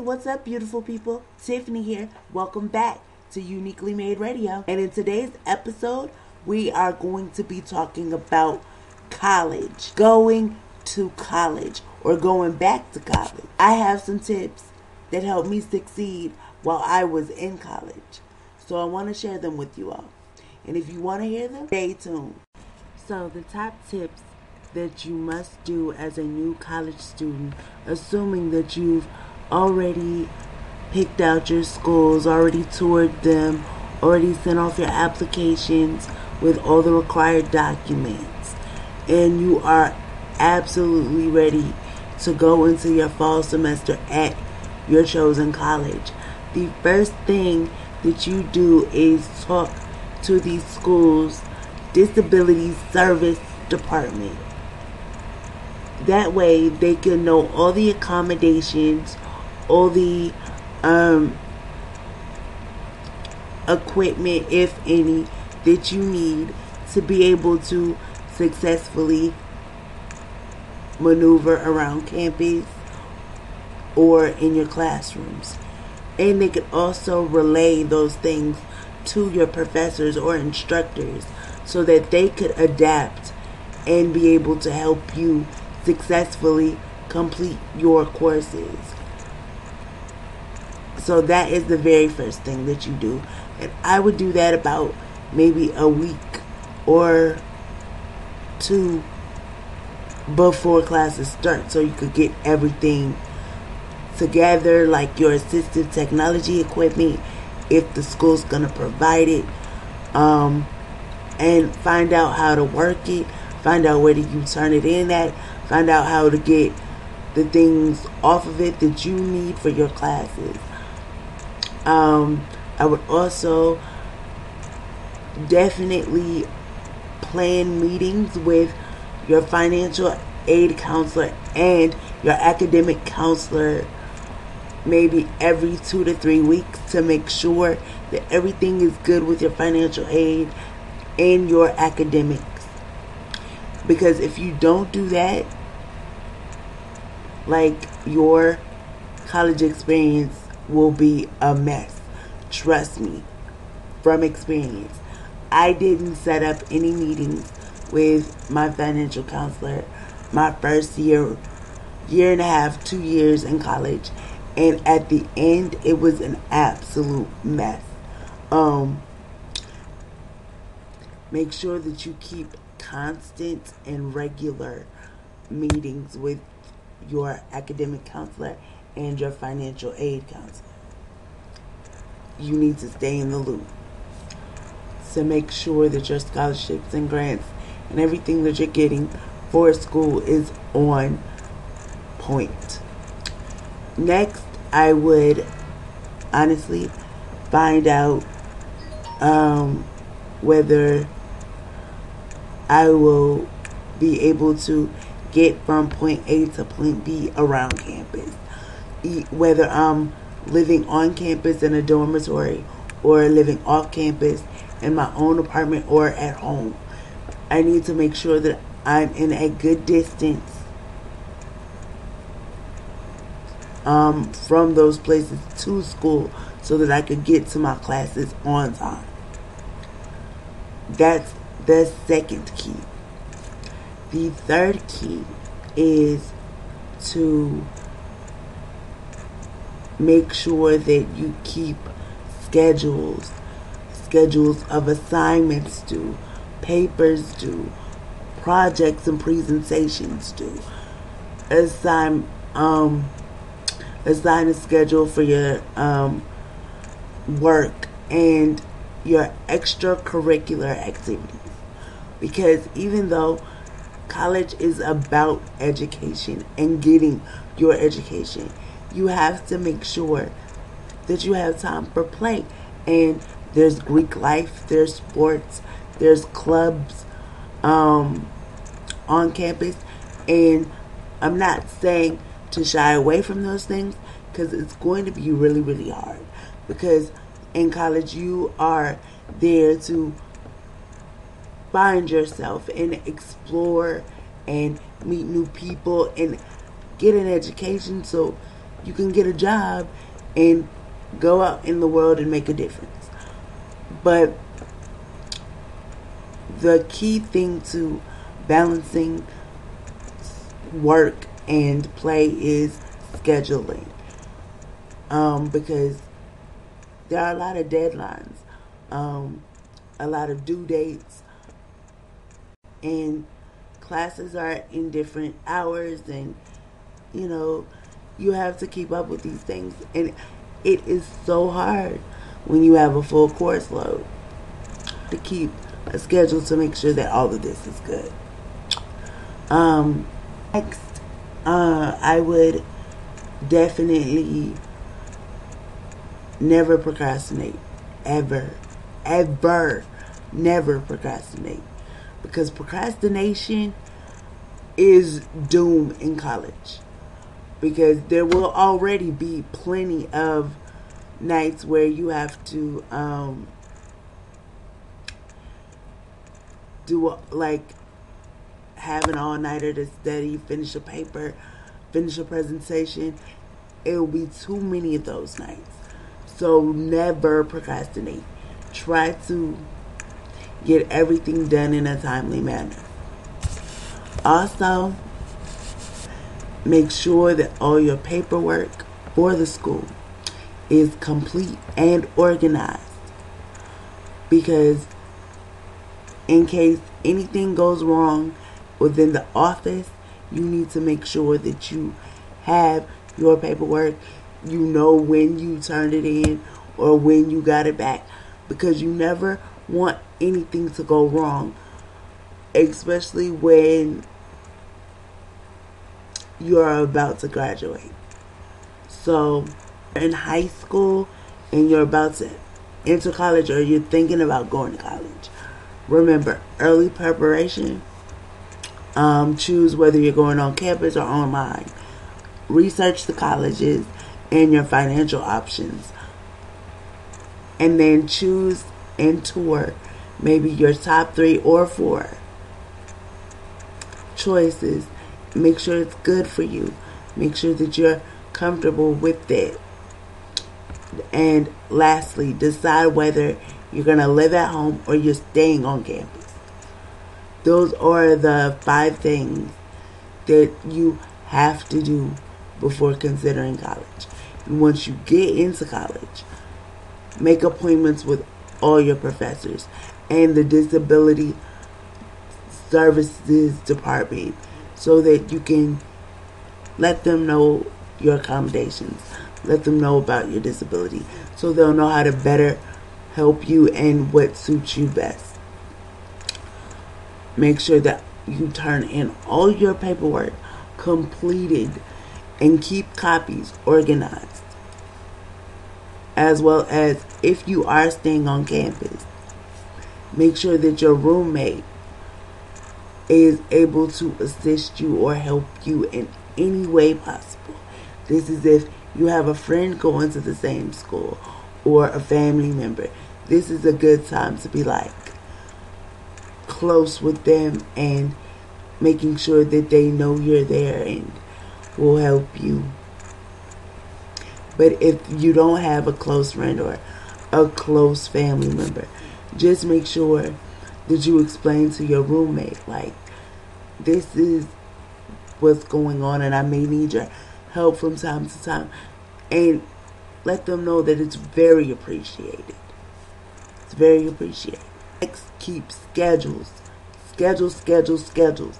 what's up, beautiful people? Tiffany here. Welcome back to Uniquely Made Radio. And in today's episode, we are going to be talking about college, going to college, or going back to college. I have some tips that helped me succeed while I was in college. So I want to share them with you all. And if you want to hear them, stay tuned. So, the top tips that you must do as a new college student, assuming that you've already picked out your schools, already toured them, already sent off your applications with all the required documents, and you are absolutely ready to go into your fall semester at your chosen college. The first thing that you do is talk to these schools disability service department. That way they can know all the accommodations, all the um, equipment, if any, that you need to be able to successfully maneuver around campus or in your classrooms. And they could also relay those things to your professors or instructors so that they could adapt and be able to help you successfully complete your courses. So that is the very first thing that you do. And I would do that about maybe a week or two before classes start so you could get everything together like your assistive technology equipment if the school's gonna provide it um, and find out how to work it find out where you turn it in at find out how to get the things off of it that you need for your classes um, I would also definitely plan meetings with your financial aid counselor and your academic counselor maybe every two to three weeks to make sure that everything is good with your financial aid and your academics. Because if you don't do that, like your college experience will be a mess. Trust me from experience. I didn't set up any meetings with my financial counselor my first year, year and a half, two years in college. And at the end, it was an absolute mess. Um, make sure that you keep constant and regular meetings with your academic counselor and your financial aid counselor. You need to stay in the loop. So make sure that your scholarships and grants and everything that you're getting for school is on point. Next, I would honestly find out um, whether I will be able to get from point A to point B around campus. Whether I'm living on campus in a dormitory or living off campus in my own apartment or at home. I need to make sure that I'm in a good distance um, from those places to school so that I could get to my classes on time. That's the second key. The third key is to make sure that you keep schedules, schedules of assignments due, papers due, projects and presentations due. Assign um assign a schedule for your um work and your extracurricular activities. Because even though college is about education and getting your education, you have to make sure that you have time for play. And there's Greek life, there's sports, there's clubs um, on campus. And I'm not saying to shy away from those things because it's going to be really, really hard. Because in college, you are there to find yourself and explore and meet new people and get an education. So you can get a job and go out in the world and make a difference. But the key thing to balancing work and play is scheduling. Um, because there are a lot of deadlines, um, a lot of due dates, and classes are in different hours, and you know, you have to keep up with these things. And it is so hard when you have a full course load to keep a schedule to make sure that all of this is good. Um, next, uh, I would definitely never procrastinate. Ever. Ever. Never procrastinate. Because procrastination is doom in college. Because there will already be plenty of nights where you have to um, do like have an all nighter to study, finish a paper, finish a presentation. It will be too many of those nights. So never procrastinate. Try to get everything done in a timely manner. Also, make sure that all your paperwork for the school is complete and organized. Because in case anything goes wrong within the office, you need to make sure that you have your paperwork. You know when you turned it in or when you got it back because you never want anything to go wrong, especially when you're about to graduate. So, in high school and you're about to enter college or you're thinking about going to college, Remember, early preparation. Um, choose whether you're going on campus or online. Research the colleges and your financial options. And then choose and tour maybe your top three or four choices. Make sure it's good for you. Make sure that you're comfortable with it. And lastly, decide whether you're going to live at home or you're staying on campus. Those are the five things that you have to do before considering college. And once you get into college, make appointments with all your professors and the disability services department so that you can let them know your accommodations, let them know about your disability so they'll know how to better help you and what suits you best. Make sure that you turn in all your paperwork completed and keep copies organized. As well as if you are staying on campus, make sure that your roommate is able to assist you or help you in any way possible. This is if you have a friend going to the same school or a family member, this is a good time to be like close with them and making sure that they know you're there and will help you. But if you don't have a close friend or a close family member, just make sure that you explain to your roommate, like, this is what's going on and I may need your help from time to time. And let them know that it's very appreciated. It's very appreciated. Next, keep schedules. Schedule, schedule, schedules.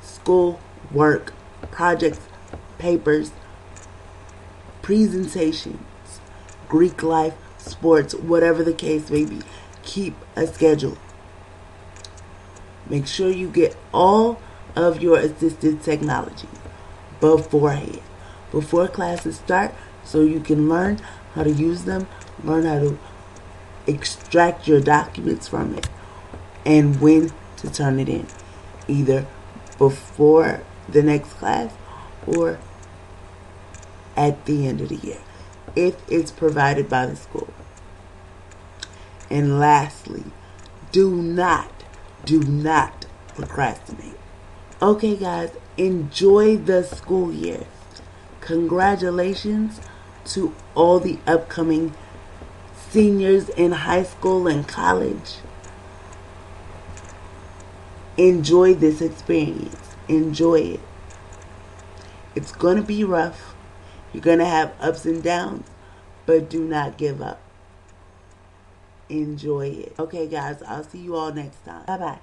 School, work, projects, papers, presentations, Greek life, sports, whatever the case may be. Keep a schedule. Make sure you get all of your assistive technology beforehand, before classes start, so you can learn how to use them, learn how to extract your documents from it, and when to turn it in, either before the next class or at the end of the year, if it's provided by the school. And lastly, do not, do not procrastinate. Okay, guys, enjoy the school year. congratulations to all the upcoming seniors in high school and college. Enjoy this experience. Enjoy it. It's going to be rough. You're going to have ups and downs, but do not give up. Enjoy it. Okay, guys, I'll see you all next time. Bye bye.